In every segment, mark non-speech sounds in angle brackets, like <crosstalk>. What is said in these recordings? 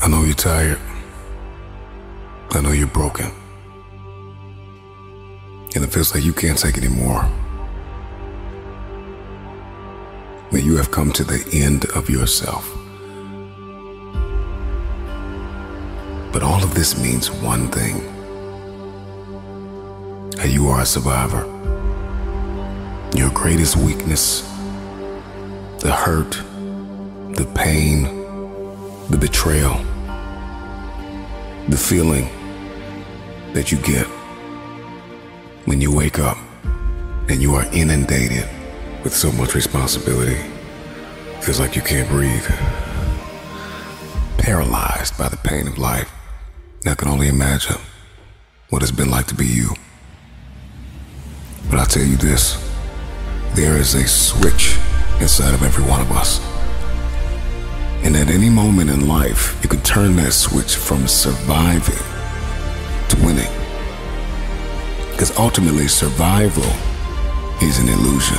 I know you're tired. I know you're broken. And it feels like you can't take anymore. That you have come to the end of yourself. But all of this means one thing. That you are a survivor. Your greatest weakness, the hurt, the pain, the betrayal, the feeling that you get when you wake up and you are inundated with so much responsibility. Feels like you can't breathe. Paralyzed by the pain of life. I can only imagine what it's been like to be you. But I'll tell you this there is a switch inside of every one of us. And at any moment in life, you can turn that switch from surviving to winning. Because ultimately, survival is an illusion.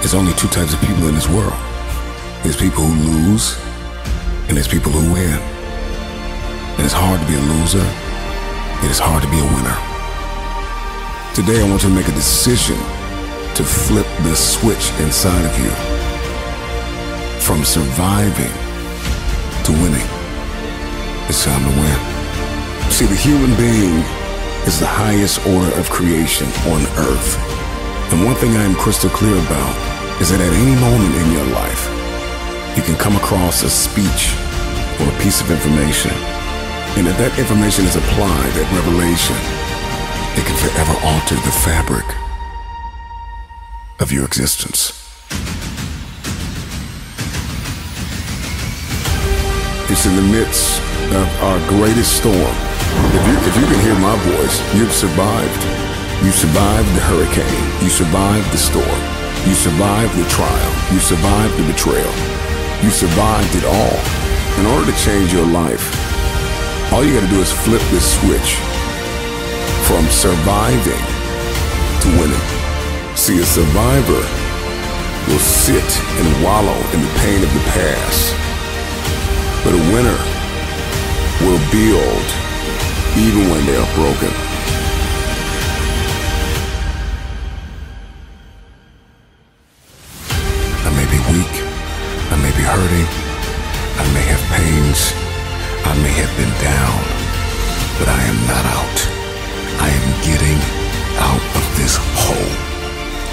There's only two types of people in this world there's people who lose, and there's people who win. And it's hard to be a loser, it is hard to be a winner. Today, I want you to make a decision to flip the switch inside of you from surviving to winning. It's time to win. See, the human being is the highest order of creation on earth. And one thing I am crystal clear about is that at any moment in your life, you can come across a speech or a piece of information. And if that information is applied, that revelation, it can forever alter the fabric of your existence. It's in the midst of our greatest storm. If you, if you can hear my voice, you've survived. You survived the hurricane. You survived the storm. You survived the trial. You survived the betrayal. You survived it all. In order to change your life, all you gotta do is flip this switch from surviving to winning. See, a survivor will sit and wallow in the pain of the past. But a winner will build even when they are broken. I may be weak. I may be hurting. I may have pains. I may have been down. But I am not out. I am getting out of this hole.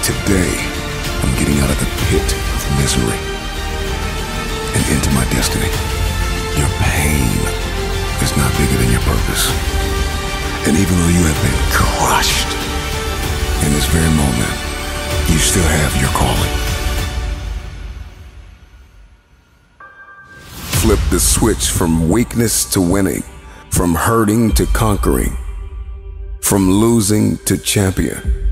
Today, I'm getting out of the pit of misery and into my destiny. Your pain is not bigger than your purpose. And even though you have been crushed in this very moment, you still have your calling. Flip the switch from weakness to winning, from hurting to conquering, from losing to champion.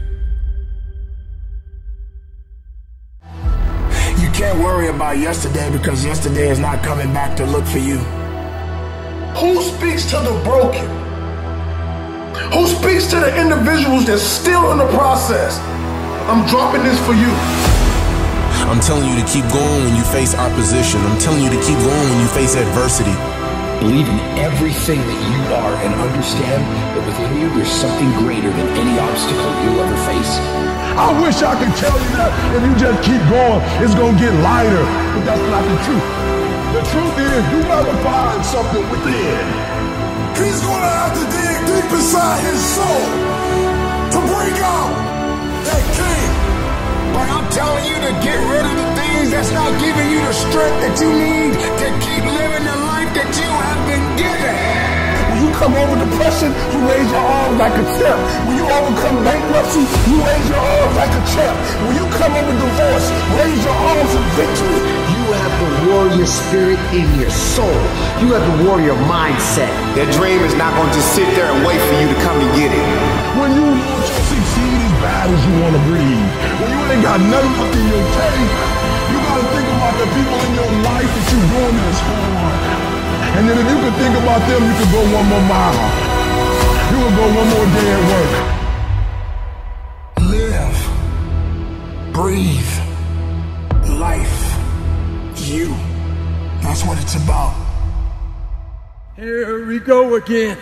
About yesterday because yesterday is not coming back to look for you. Who speaks to the broken? Who speaks to the individuals that's still in the process? I'm dropping this for you. I'm telling you to keep going when you face opposition. I'm telling you to keep going when you face adversity. Believe in everything that you are and understand that within you there's something greater than any obstacle you'll ever face. I wish I could tell you that if you just keep going, it's gonna get lighter. But that's not the truth. The truth is, you gotta find something within. He's gonna have to dig deep inside his soul to bring out that king. But I'm telling you to get rid of the things that's not giving you the strength that you need to keep living have been given. When you come over depression, you raise your arms like a champ. When you overcome bankruptcy, you raise your arms like a champ. When you come over divorce, raise your arms in victory. You have the warrior spirit in your soul. You have the warrior mindset. That dream is not going to just sit there and wait for you to come and get it. When you want to succeed as bad as you want to breathe, when you ain't got nothing left in your tank, you gotta think about the people in your life that you're doing this for. And then if you can think about them, you can go one more mile. You can go one more day at work. Live. Breathe. Life. You. That's what it's about. Here we go again.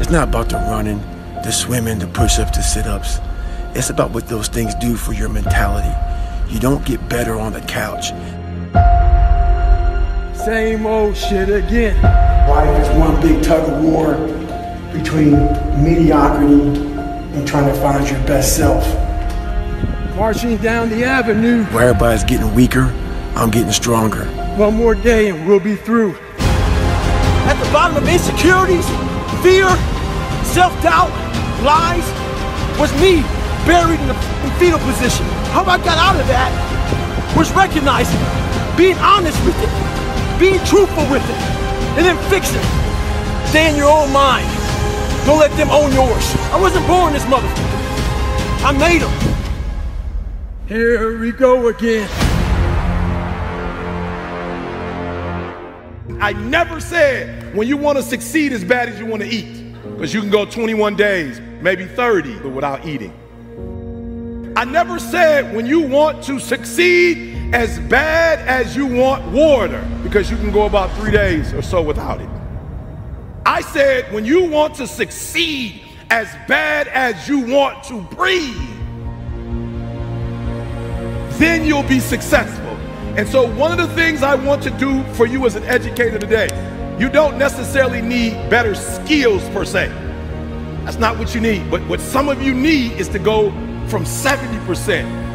It's not about the running, the swimming, the push ups, the sit ups. It's about what those things do for your mentality. You don't get better on the couch. Same old shit again. Life is one big tug of war between mediocrity and trying to find your best self. Marching down the avenue. Where everybody's getting weaker, I'm getting stronger. One more day and we'll be through. At the bottom of insecurities, fear, self-doubt, lies, was me buried in the fetal position. How I got out of that was recognizing, being honest with it, being truthful with it, and then fix it. Stay in your own mind. Don't let them own yours. I wasn't born this motherfucker. I made them. Here we go again. I never said when you want to succeed as bad as you want to eat. Because you can go 21 days, maybe 30, but without eating. I never said when you want to succeed as bad as you want water, because you can go about three days or so without it. I said when you want to succeed as bad as you want to breathe, then you'll be successful. And so, one of the things I want to do for you as an educator today, you don't necessarily need better skills per se. That's not what you need. But what some of you need is to go from 70%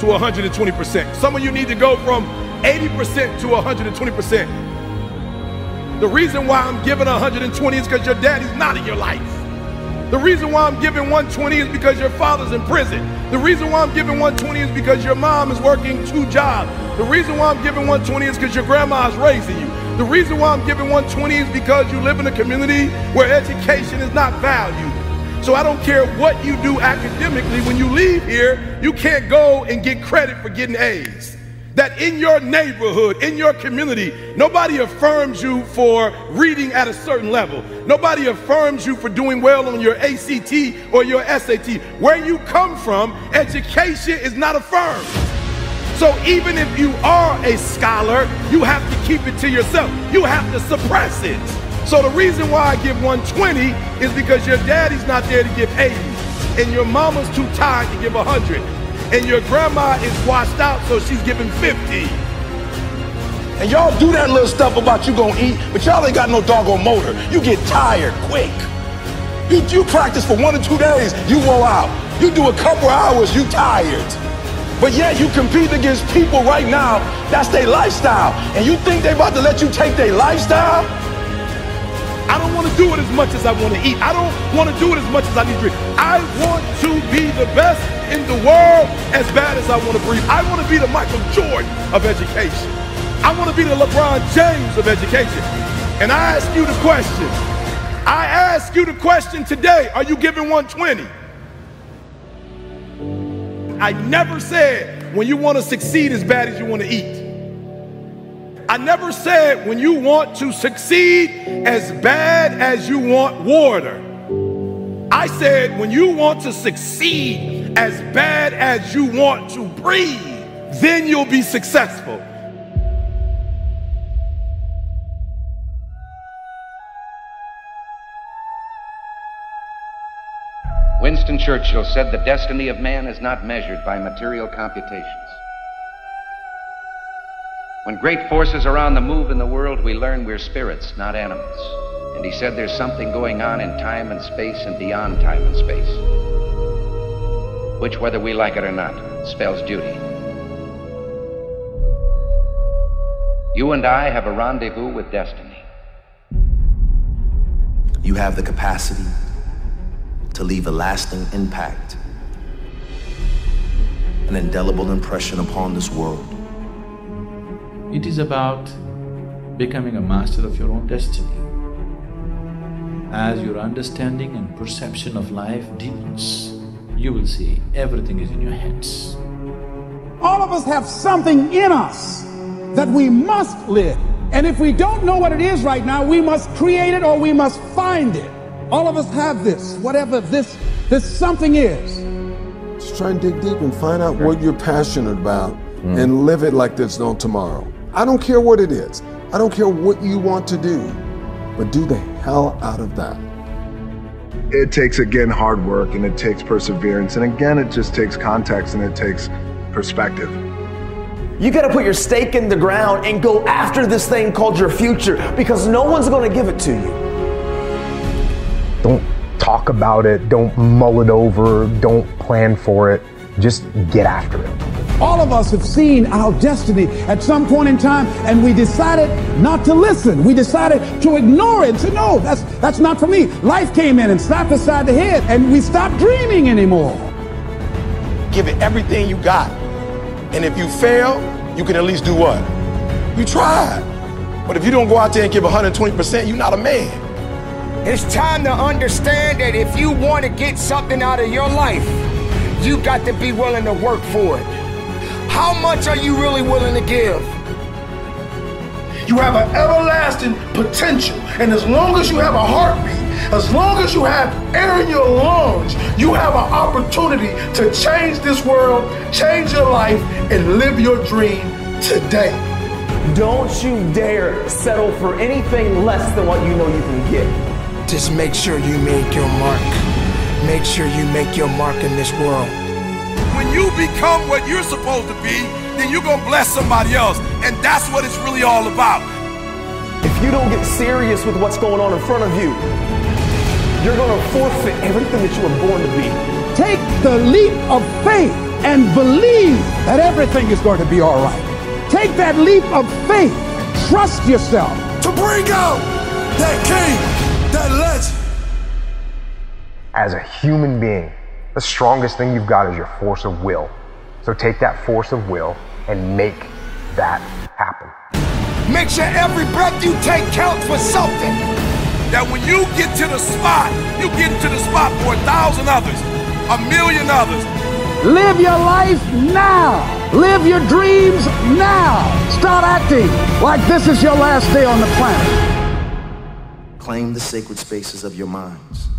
to 120%. Some of you need to go from 80% to 120%. The reason why I'm giving 120 is because your daddy's not in your life. The reason why I'm giving 120 is because your father's in prison. The reason why I'm giving 120 is because your mom is working two jobs. The reason why I'm giving 120 is because your grandma is raising you. The reason why I'm giving 120 is because you live in a community where education is not valued. So I don't care what you do academically, when you leave here, you can't go and get credit for getting A's that in your neighborhood, in your community, nobody affirms you for reading at a certain level. Nobody affirms you for doing well on your ACT or your SAT. Where you come from, education is not affirmed. So even if you are a scholar, you have to keep it to yourself. You have to suppress it. So the reason why I give 120 is because your daddy's not there to give 80 and your mama's too tired to give 100 and your grandma is washed out, so she's giving 50. And y'all do that little stuff about you gonna eat, but y'all ain't got no doggone motor. You get tired quick. You, you practice for one or two days, you roll out. You do a couple hours, you tired. But yet you compete against people right now, that's their lifestyle. And you think they about to let you take their lifestyle? I don't want to do it as much as I want to eat. I don't want to do it as much as I need to drink. I want to be the best in the world as bad as I want to breathe. I want to be the Michael Jordan of education. I want to be the LeBron James of education. And I ask you the question. I ask you the question today. Are you giving 120? I never said when you want to succeed as bad as you want to eat. I never said when you want to succeed as bad as you want water. I said when you want to succeed as bad as you want to breathe, then you'll be successful. Winston Churchill said the destiny of man is not measured by material computations. When great forces are on the move in the world, we learn we're spirits, not animals. And he said there's something going on in time and space and beyond time and space, which, whether we like it or not, spells duty. You and I have a rendezvous with destiny. You have the capacity to leave a lasting impact, an indelible impression upon this world. It is about becoming a master of your own destiny. As your understanding and perception of life deepens, you will see everything is in your hands. All of us have something in us that we must live. And if we don't know what it is right now, we must create it or we must find it. All of us have this, whatever this this something is. Just try and dig deep and find out what you're passionate about mm. and live it like there's no tomorrow. I don't care what it is. I don't care what you want to do. but do the hell out of that. It takes, again, hard work and it takes perseverance. And again, it just takes context and it takes perspective. You got to put your stake in the ground and go after this thing called your future because no one's going to give it to you. Don't talk about it, don't mull it over, don't plan for it. Just get after it. All of us have seen our destiny at some point in time, and we decided not to listen. We decided to ignore it and say, no, that's, that's not for me. Life came in and slapped us side the head, and we stopped dreaming anymore. Give it everything you got. And if you fail, you can at least do what? You tried. But if you don't go out there and give 120%, you're not a man. It's time to understand that if you want to get something out of your life, you got to be willing to work for it. How much are you really willing to give? You have an everlasting potential. And as long as you have a heartbeat, as long as you have air in your lungs, you have an opportunity to change this world, change your life, and live your dream today. Don't you dare settle for anything less than what you know you can get. Just make sure you make your mark. Make sure you make your mark in this world. When you become what you're supposed to be, then you're gonna bless somebody else. And that's what it's really all about. If you don't get serious with what's going on in front of you, you're gonna forfeit everything that you were born to be. Take the leap of faith and believe that everything is going to be all right. Take that leap of faith. Trust yourself. To bring out that king, that legend. As a human being, the strongest thing you've got is your force of will. So take that force of will and make that happen. Make sure every breath you take counts for something. That when you get to the spot, you get to the spot for a thousand others, a million others. Live your life now. Live your dreams now. Start acting like this is your last day on the planet. Claim the sacred spaces of your minds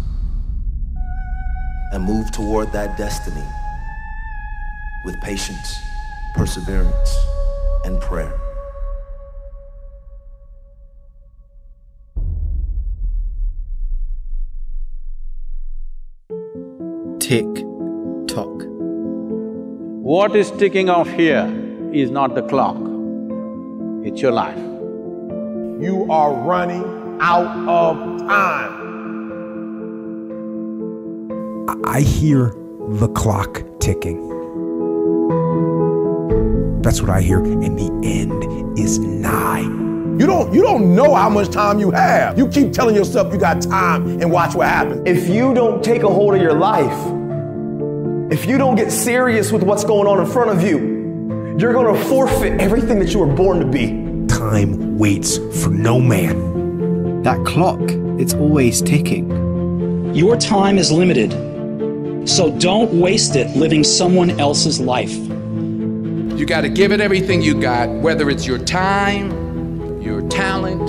and move toward that destiny with patience, perseverance, and prayer. Tick tock. What is ticking off here is not the clock, it's your life. You are running out of time. I hear the clock ticking. That's what I hear, and the end is nigh. You don't you don't know how much time you have. You keep telling yourself you got time and watch what happens. If you don't take a hold of your life, if you don't get serious with what's going on in front of you, you're going to forfeit everything that you were born to be. Time waits for no man. That clock, it's always ticking. Your time is limited, so don't waste it living someone else's life. You got to give it everything you got, whether it's your time, your talent,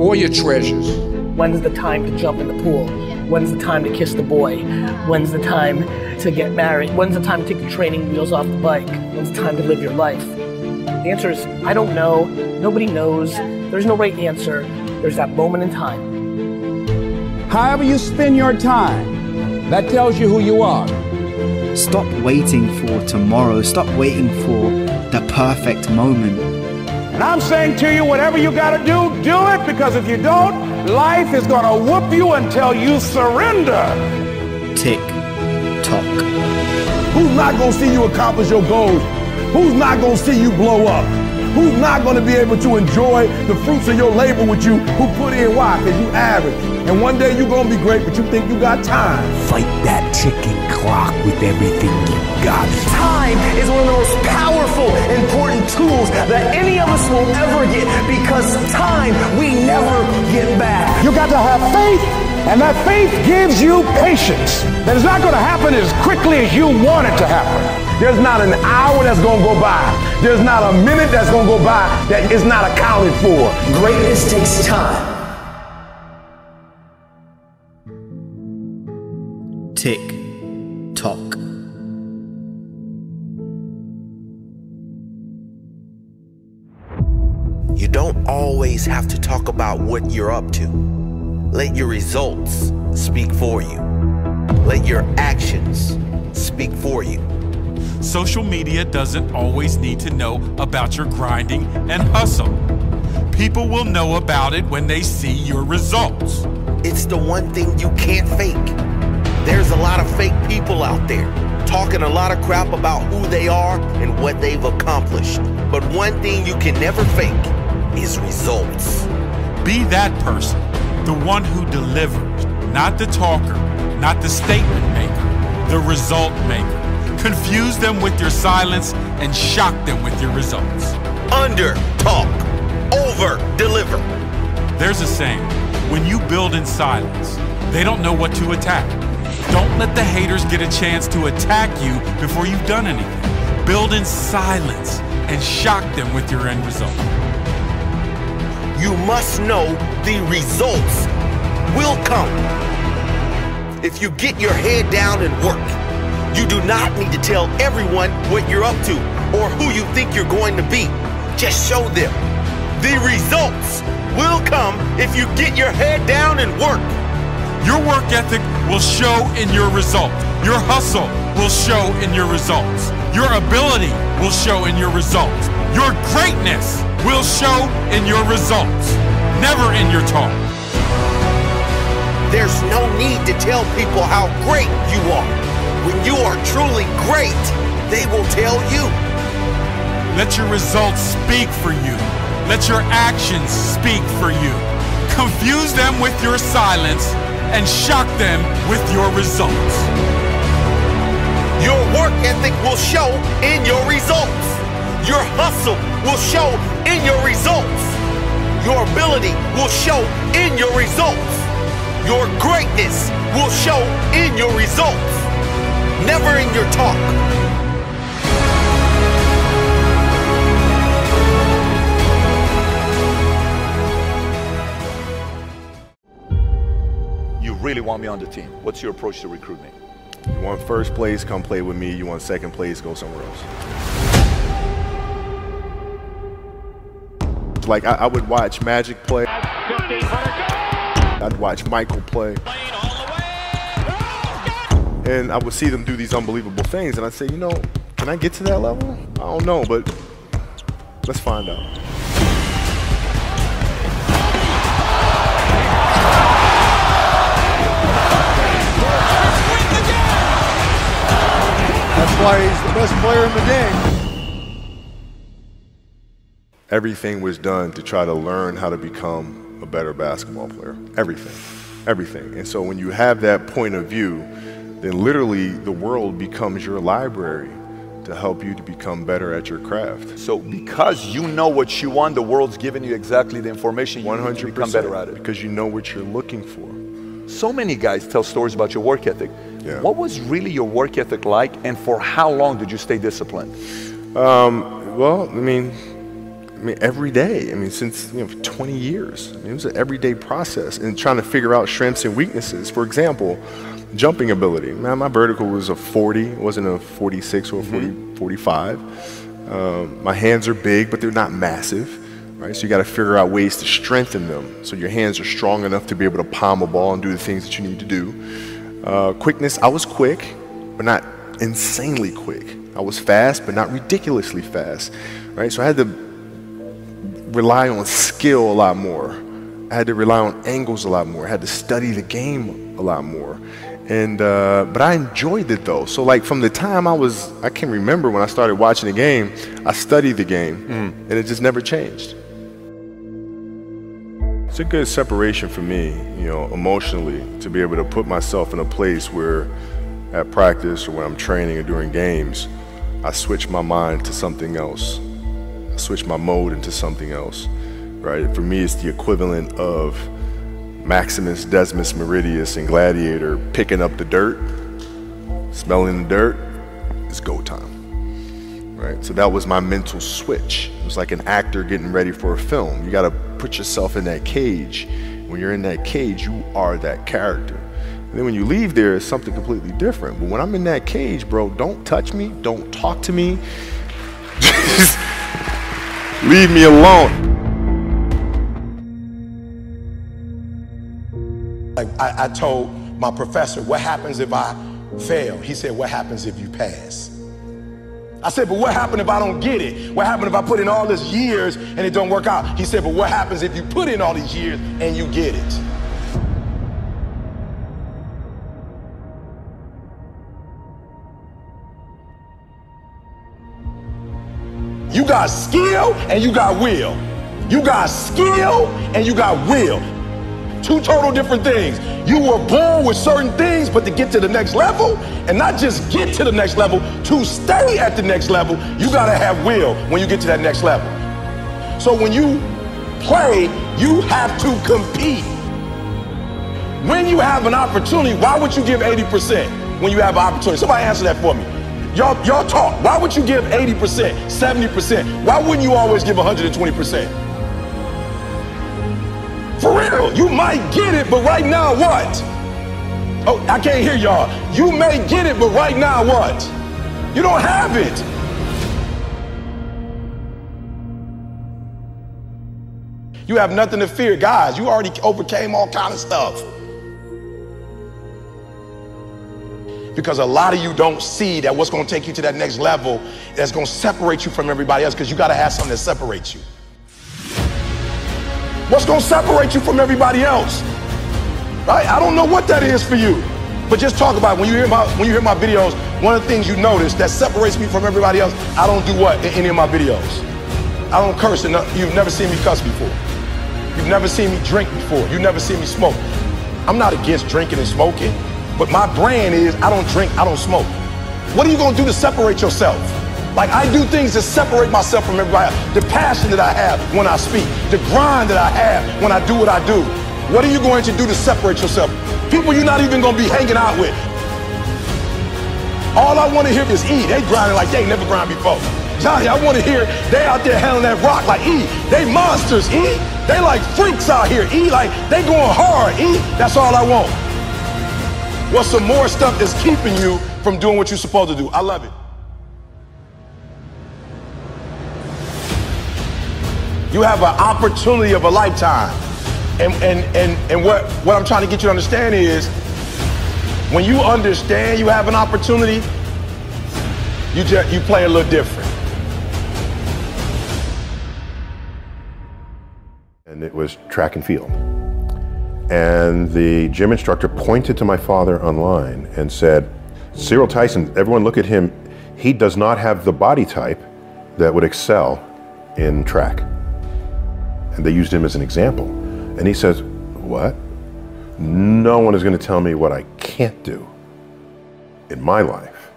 or your treasures. When's the time to jump in the pool? When's the time to kiss the boy? When's the time to get married? When's the time to take the training wheels off the bike? When's the time to live your life? The answer is I don't know. Nobody knows. There's no right answer. There's that moment in time. However, you spend your time, that tells you who you are. Stop waiting for tomorrow. Stop waiting for the perfect moment. And I'm saying to you, whatever you got to do, do it because if you don't, life is going to whoop you until you surrender. Tick tock. Who's not going to see you accomplish your goals? Who's not going to see you blow up? Who's not going to be able to enjoy the fruits of your labor with you who put in why? Because you average. And one day you're going to be great, but you think you got time. Fight that ticking clock with everything you got. Time is one of the most powerful, important tools that any of us will ever get because time we never get back. You got to have faith, and that faith gives you patience. That it's not going to happen as quickly as you want it to happen. There's not an hour that's going to go by. There's not a minute that's going to go by that is not accounted for. Greatness takes time. Tick tock. You don't always have to talk about what you're up to. Let your results speak for you. Let your actions speak for you. Social media doesn't always need to know about your grinding and hustle. People will know about it when they see your results. It's the one thing you can't fake. There's a lot of fake people out there talking a lot of crap about who they are and what they've accomplished. But one thing you can never fake is results. Be that person, the one who delivers, not the talker, not the statement maker, the result maker. Confuse them with your silence and shock them with your results. Under talk, over deliver. There's a saying when you build in silence, they don't know what to attack. Don't let the haters get a chance to attack you before you've done anything. Build in silence and shock them with your end result. You must know the results will come. If you get your head down and work, you do not need to tell everyone what you're up to or who you think you're going to be. Just show them. The results will come if you get your head down and work. Your work ethic will show in your result. Your hustle will show in your results. Your ability will show in your results. Your greatness will show in your results, never in your talk. There's no need to tell people how great you are. When you are truly great, they will tell you. Let your results speak for you. Let your actions speak for you. Confuse them with your silence and shock them with your results. Your work ethic will show in your results. Your hustle will show in your results. Your ability will show in your results. Your greatness will show in your results, never in your talk. You really want me on the team. What's your approach to recruitment? You want first place, come play with me. You want second place, go somewhere else. Like I, I would watch Magic play. I'd watch Michael play. And I would see them do these unbelievable things, and I'd say, you know, can I get to that level? I don't know, but let's find out. That's why he's the best player in the game. Everything was done to try to learn how to become a better basketball player. Everything. Everything. And so when you have that point of view, then literally the world becomes your library to help you to become better at your craft. So because you know what you want, the world's giving you exactly the information you 100% need to become better at it. Because you know what you're looking for. So many guys tell stories about your work ethic. Yeah. What was really your work ethic like, and for how long did you stay disciplined? Um, well, I mean, I mean, every day. I mean, since you know, 20 years. I mean, it was an everyday process and trying to figure out strengths and weaknesses. For example, jumping ability. Man, my vertical was a 40, it wasn't a 46 or a 40, 45. Um, my hands are big, but they're not massive, right? So you got to figure out ways to strengthen them so your hands are strong enough to be able to palm a ball and do the things that you need to do. Uh, quickness, I was quick, but not insanely quick. I was fast, but not ridiculously fast, right? So I had to rely on skill a lot more. I had to rely on angles a lot more. I had to study the game a lot more. And uh, but I enjoyed it though. So like from the time I was, I can remember when I started watching the game, I studied the game, and it just never changed. It's a good separation for me, you know, emotionally, to be able to put myself in a place where, at practice or when I'm training or during games, I switch my mind to something else. I switch my mode into something else, right? For me, it's the equivalent of Maximus Decimus Meridius and Gladiator picking up the dirt, smelling the dirt. It's go time, right? So that was my mental switch. It was like an actor getting ready for a film. You got to put yourself in that cage. When you're in that cage, you are that character. And then when you leave there, it's something completely different. But when I'm in that cage, bro, don't touch me, don't talk to me. <laughs> Leave me alone. I, I told my professor, what happens if I fail? He said, what happens if you pass? I said, but what happens if I don't get it? What happens if I put in all these years and it don't work out? He said, but what happens if you put in all these years and you get it? You got skill and you got will. You got skill and you got will. Two total different things. You were born with certain things, but to get to the next level, and not just get to the next level, to stay at the next level, you gotta have will when you get to that next level. So when you play, you have to compete. When you have an opportunity, why would you give 80% when you have an opportunity? Somebody answer that for me. Y'all, y'all talk. Why would you give 80%, 70%? Why wouldn't you always give 120%? You might get it, but right now what? Oh, I can't hear y'all. You may get it, but right now what? You don't have it. You have nothing to fear. Guys, you already overcame all kind of stuff. Because a lot of you don't see that what's going to take you to that next level that's going to separate you from everybody else because you got to have something that separates you. What's going to separate you from everybody else? Right? I don't know what that is for you. But just talk about it. when you hear my when you hear my videos, one of the things you notice that separates me from everybody else, I don't do what in any of my videos. I don't curse and you've never seen me cuss before. You've never seen me drink before. You've never seen me smoke. I'm not against drinking and smoking, but my brand is I don't drink, I don't smoke. What are you gonna do to separate yourself? Like I do things to separate myself from everybody else. The passion that I have when I speak, the grind that I have when I do what I do. What are you going to do to separate yourself? People you're not even gonna be hanging out with. All I want to hear is E. They grinding like they never grind before. Johnny, I want to hear they out there handling that rock like E. They monsters, E. They like freaks out here, E. Like they going hard, E. That's all I want. What's some more stuff is keeping you from doing what you're supposed to do? I love it. You have an opportunity of a lifetime. And, and, and, and what, what I'm trying to get you to understand is when you understand you have an opportunity, you, just, you play a little different. And it was track and field. And the gym instructor pointed to my father online and said, Cyril Tyson, everyone look at him. He does not have the body type that would excel in track. And they used him as an example. And he says, What? No one is going to tell me what I can't do in my life.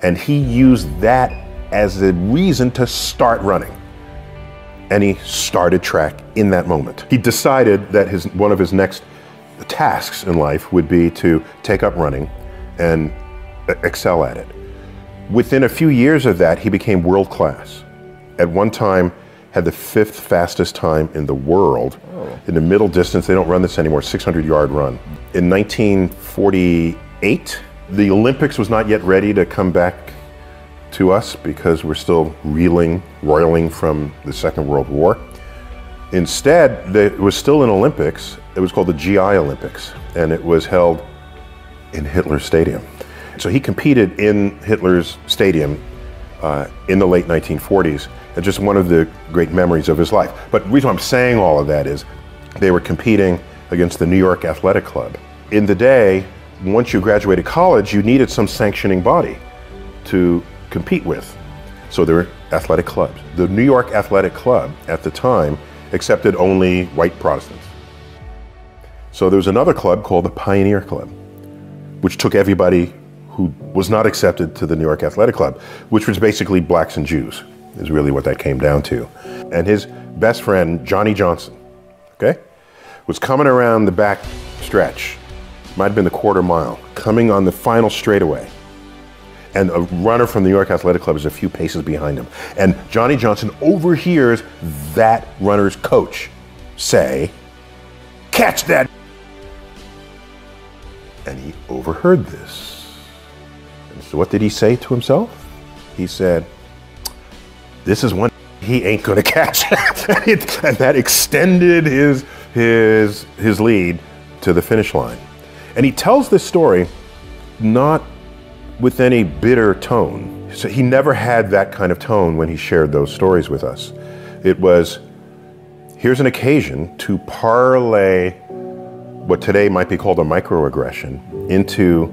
And he used that as a reason to start running. And he started track in that moment. He decided that his, one of his next tasks in life would be to take up running and excel at it. Within a few years of that, he became world class. At one time, had the fifth fastest time in the world. Oh. In the middle distance, they don't run this anymore, 600 yard run. In 1948, the Olympics was not yet ready to come back to us because we're still reeling, roiling from the Second World War. Instead, it was still an Olympics. It was called the GI Olympics, and it was held in Hitler's Stadium. So he competed in Hitler's Stadium uh, in the late 1940s it's just one of the great memories of his life. But the reason I'm saying all of that is they were competing against the New York Athletic Club. In the day, once you graduated college, you needed some sanctioning body to compete with. So there were athletic clubs. The New York Athletic Club at the time accepted only white Protestants. So there was another club called the Pioneer Club, which took everybody who was not accepted to the New York Athletic Club, which was basically blacks and Jews is really what that came down to. And his best friend, Johnny Johnson, okay, was coming around the back stretch, might have been the quarter mile, coming on the final straightaway. And a runner from the New York Athletic Club is a few paces behind him. And Johnny Johnson overhears that runner's coach say, Catch that! And he overheard this. So what did he say to himself? He said, this is one he ain't gonna <laughs> catch. <laughs> and that extended his his his lead to the finish line. And he tells this story not with any bitter tone. So he never had that kind of tone when he shared those stories with us. It was here's an occasion to parlay what today might be called a microaggression into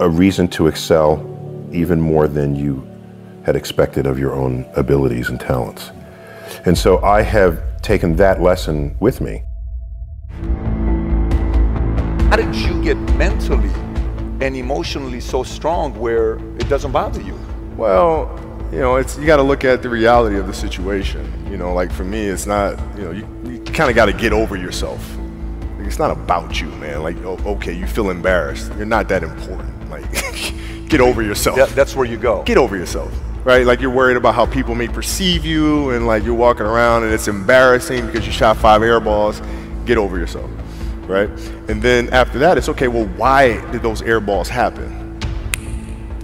a reason to excel even more than you had expected of your own abilities and talents. And so I have taken that lesson with me. How did you get mentally and emotionally so strong where it doesn't bother you? Well, you know, it's you got to look at the reality of the situation. You know, like for me, it's not. You know, you, you kind of got to get over yourself. Like, it's not about you, man. Like, oh, okay, you feel embarrassed. You're not that important. Like, <laughs> get over yourself. That, that's where you go. Get over yourself. Right? Like you're worried about how people may perceive you, and like you're walking around and it's embarrassing because you shot five air balls. Get over yourself. Right? And then after that, it's okay. Well, why did those air balls happen?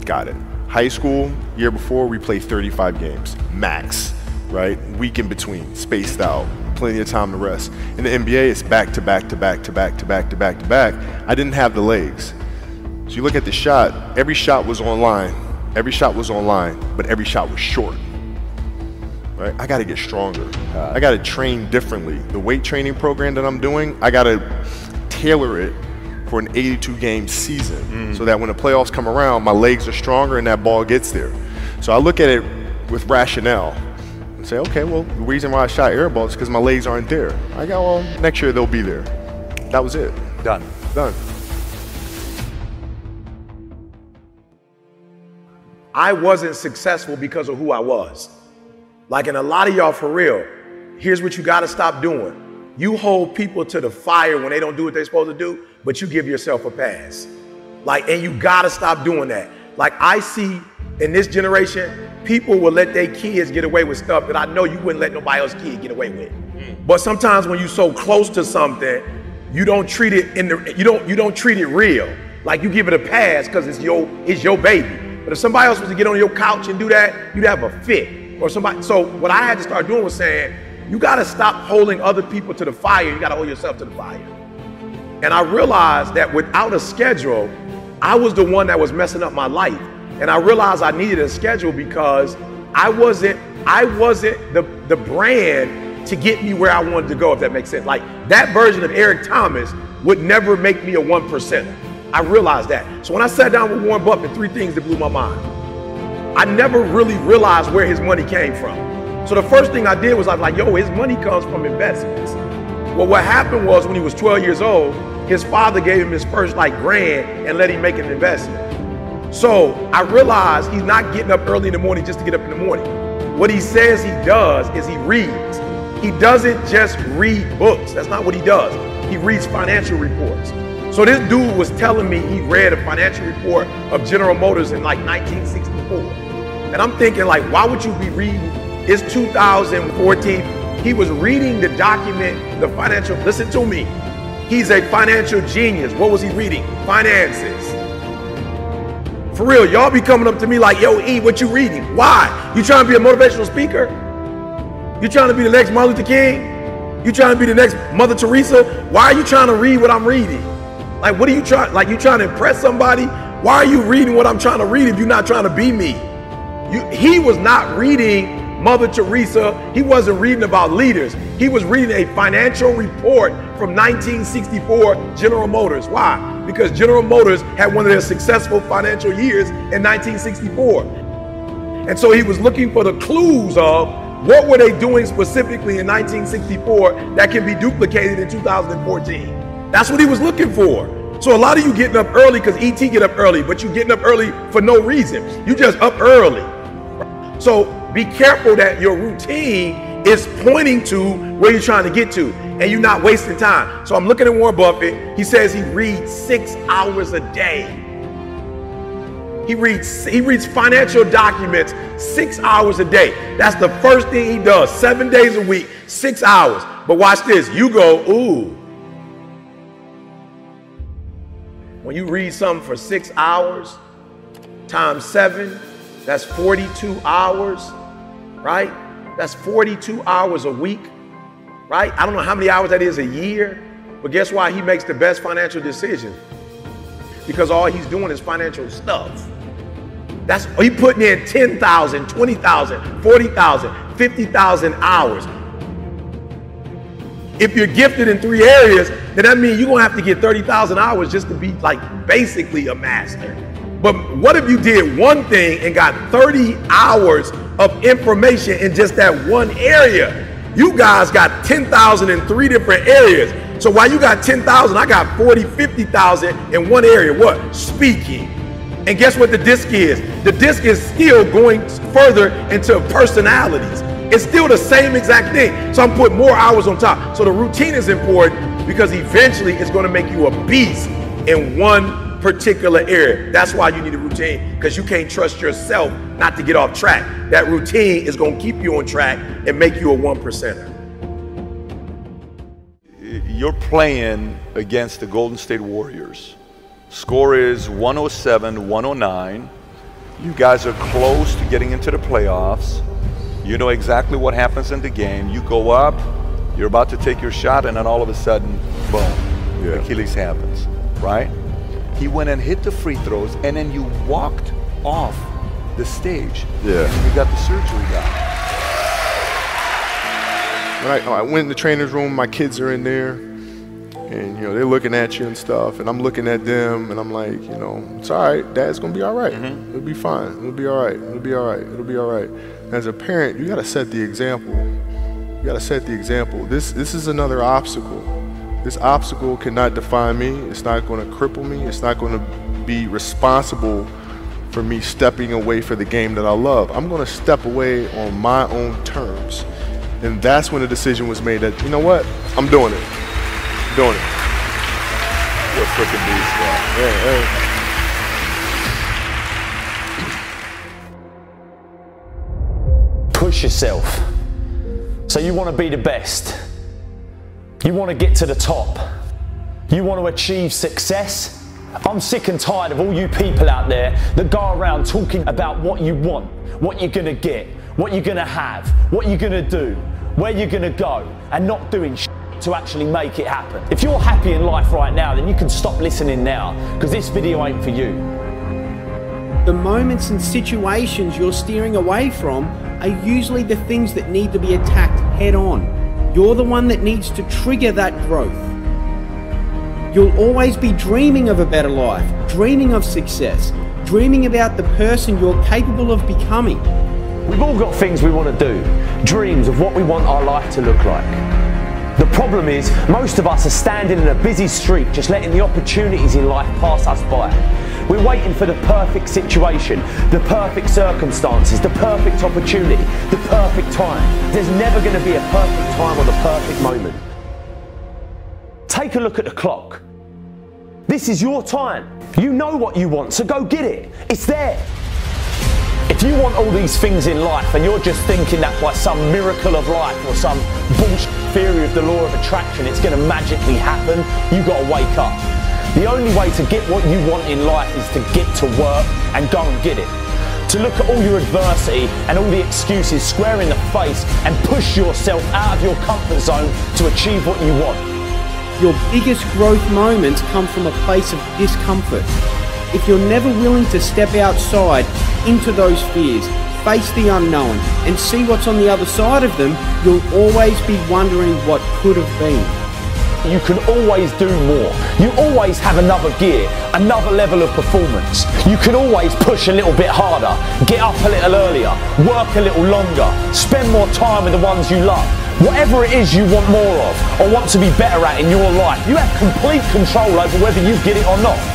Got it. High school, year before, we played 35 games, max, right? Week in between, spaced out, plenty of time to rest. In the NBA, it's back to back to back to back to back to back to back. I didn't have the legs. So you look at the shot, every shot was online. Every shot was online, but every shot was short. Right? I got to get stronger. I got to train differently. The weight training program that I'm doing, I got to tailor it for an 82 game season mm. so that when the playoffs come around, my legs are stronger and that ball gets there. So I look at it with rationale and say, okay, well, the reason why I shot air balls is because my legs aren't there. I go, well, next year they'll be there. That was it. Done. Done. I wasn't successful because of who I was. Like, in a lot of y'all, for real, here's what you gotta stop doing. You hold people to the fire when they don't do what they're supposed to do, but you give yourself a pass. Like, and you gotta stop doing that. Like, I see in this generation, people will let their kids get away with stuff that I know you wouldn't let nobody else's kid get away with. Mm. But sometimes when you're so close to something, you don't treat it in the you don't you don't treat it real. Like you give it a pass because it's your it's your baby. But if somebody else was to get on your couch and do that, you'd have a fit. Or somebody. So what I had to start doing was saying, you got to stop holding other people to the fire. You got to hold yourself to the fire. And I realized that without a schedule, I was the one that was messing up my life. And I realized I needed a schedule because I wasn't I wasn't the the brand to get me where I wanted to go. If that makes sense. Like that version of Eric Thomas would never make me a one percenter. I realized that. So when I sat down with Warren Buffett, three things that blew my mind. I never really realized where his money came from. So the first thing I did was I was like, yo, his money comes from investments. Well, what happened was when he was 12 years old, his father gave him his first like grant and let him make an investment. So I realized he's not getting up early in the morning just to get up in the morning. What he says he does is he reads. He doesn't just read books. That's not what he does. He reads financial reports. So this dude was telling me he read a financial report of General Motors in like 1964. And I'm thinking like, why would you be reading? It's 2014. He was reading the document, the financial, listen to me. He's a financial genius. What was he reading? Finances. For real, y'all be coming up to me like, yo, E, what you reading? Why? You trying to be a motivational speaker? You trying to be the next Martin Luther King? You trying to be the next Mother Teresa? Why are you trying to read what I'm reading? Like, what are you trying? Like, you trying to impress somebody? Why are you reading what I'm trying to read if you're not trying to be me? You, he was not reading Mother Teresa. He wasn't reading about leaders. He was reading a financial report from 1964 General Motors. Why? Because General Motors had one of their successful financial years in 1964. And so he was looking for the clues of what were they doing specifically in 1964 that can be duplicated in 2014. That's what he was looking for. So a lot of you getting up early because ET get up early, but you getting up early for no reason. You just up early. So be careful that your routine is pointing to where you're trying to get to and you're not wasting time. So I'm looking at Warren Buffett. He says he reads six hours a day. He reads he reads financial documents six hours a day. That's the first thing he does, seven days a week, six hours. But watch this. You go, ooh. When you read something for six hours times seven, that's 42 hours, right? That's 42 hours a week, right? I don't know how many hours that is a year. But guess why he makes the best financial decisions? Because all he's doing is financial stuff. That's he putting in 10,000, 20,000, 40,000, 50,000 hours. If you're gifted in three areas, then that means you're gonna have to get 30,000 hours just to be like basically a master. But what if you did one thing and got 30 hours of information in just that one area? You guys got 10,000 in three different areas. So while you got 10,000, I got 40, 50,000 in one area. What? Speaking. And guess what the disc is? The disc is still going further into personalities. It's still the same exact thing. So I'm putting more hours on top. So the routine is important because eventually it's going to make you a beast in one particular area. That's why you need a routine because you can't trust yourself not to get off track. That routine is going to keep you on track and make you a one percenter. You're playing against the Golden State Warriors. Score is 107 109. You guys are close to getting into the playoffs. You know exactly what happens in the game. You go up, you're about to take your shot, and then all of a sudden, boom, yeah. Achilles happens, right? He went and hit the free throws, and then you walked off the stage. Yeah. And you got the surgery done. When I, I went in the trainer's room, my kids are in there and you know they're looking at you and stuff and i'm looking at them and i'm like you know it's all right dad's gonna be all right. Mm-hmm. it'll be fine it'll be all right it'll be all right it'll be all right as a parent you got to set the example. You got to set the example. This this is another obstacle. This obstacle cannot define me. It's not going to cripple me. It's not going to be responsible for me stepping away for the game that i love. I'm going to step away on my own terms. And that's when the decision was made that you know what? I'm doing it. Doing it. You're freaking beast, bro. Yeah, yeah. Yourself. So you want to be the best. You want to get to the top. You want to achieve success. I'm sick and tired of all you people out there that go around talking about what you want, what you're going to get, what you're going to have, what you're going to do, where you're going to go, and not doing shit to actually make it happen. If you're happy in life right now, then you can stop listening now because this video ain't for you. The moments and situations you're steering away from are usually the things that need to be attacked head on. You're the one that needs to trigger that growth. You'll always be dreaming of a better life, dreaming of success, dreaming about the person you're capable of becoming. We've all got things we want to do, dreams of what we want our life to look like. The problem is, most of us are standing in a busy street just letting the opportunities in life pass us by. We're waiting for the perfect situation, the perfect circumstances, the perfect opportunity, the perfect time. There's never going to be a perfect time or the perfect moment. Take a look at the clock. This is your time. You know what you want, so go get it. It's there. If you want all these things in life and you're just thinking that by some miracle of life or some bullshit theory of the law of attraction it's going to magically happen, you got to wake up. The only way to get what you want in life is to get to work and go and get it. To look at all your adversity and all the excuses square in the face and push yourself out of your comfort zone to achieve what you want. Your biggest growth moments come from a place of discomfort. If you're never willing to step outside into those fears, face the unknown, and see what's on the other side of them, you'll always be wondering what could have been. You can always do more. You always have another gear, another level of performance. You can always push a little bit harder, get up a little earlier, work a little longer, spend more time with the ones you love. Whatever it is you want more of or want to be better at in your life, you have complete control over whether you get it or not.